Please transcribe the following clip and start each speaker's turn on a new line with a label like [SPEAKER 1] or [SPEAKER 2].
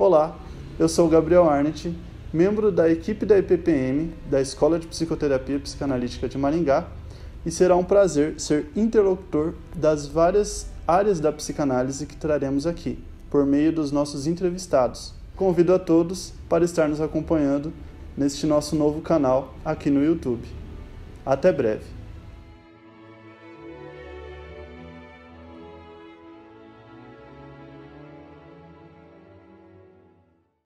[SPEAKER 1] Olá, eu sou Gabriel Arnett, membro da equipe da EPPM, da Escola de Psicoterapia Psicanalítica de Maringá, e será um prazer ser interlocutor das várias áreas da psicanálise que traremos aqui, por meio dos nossos entrevistados. Convido a todos para estar nos acompanhando neste nosso novo canal aqui no YouTube. Até breve!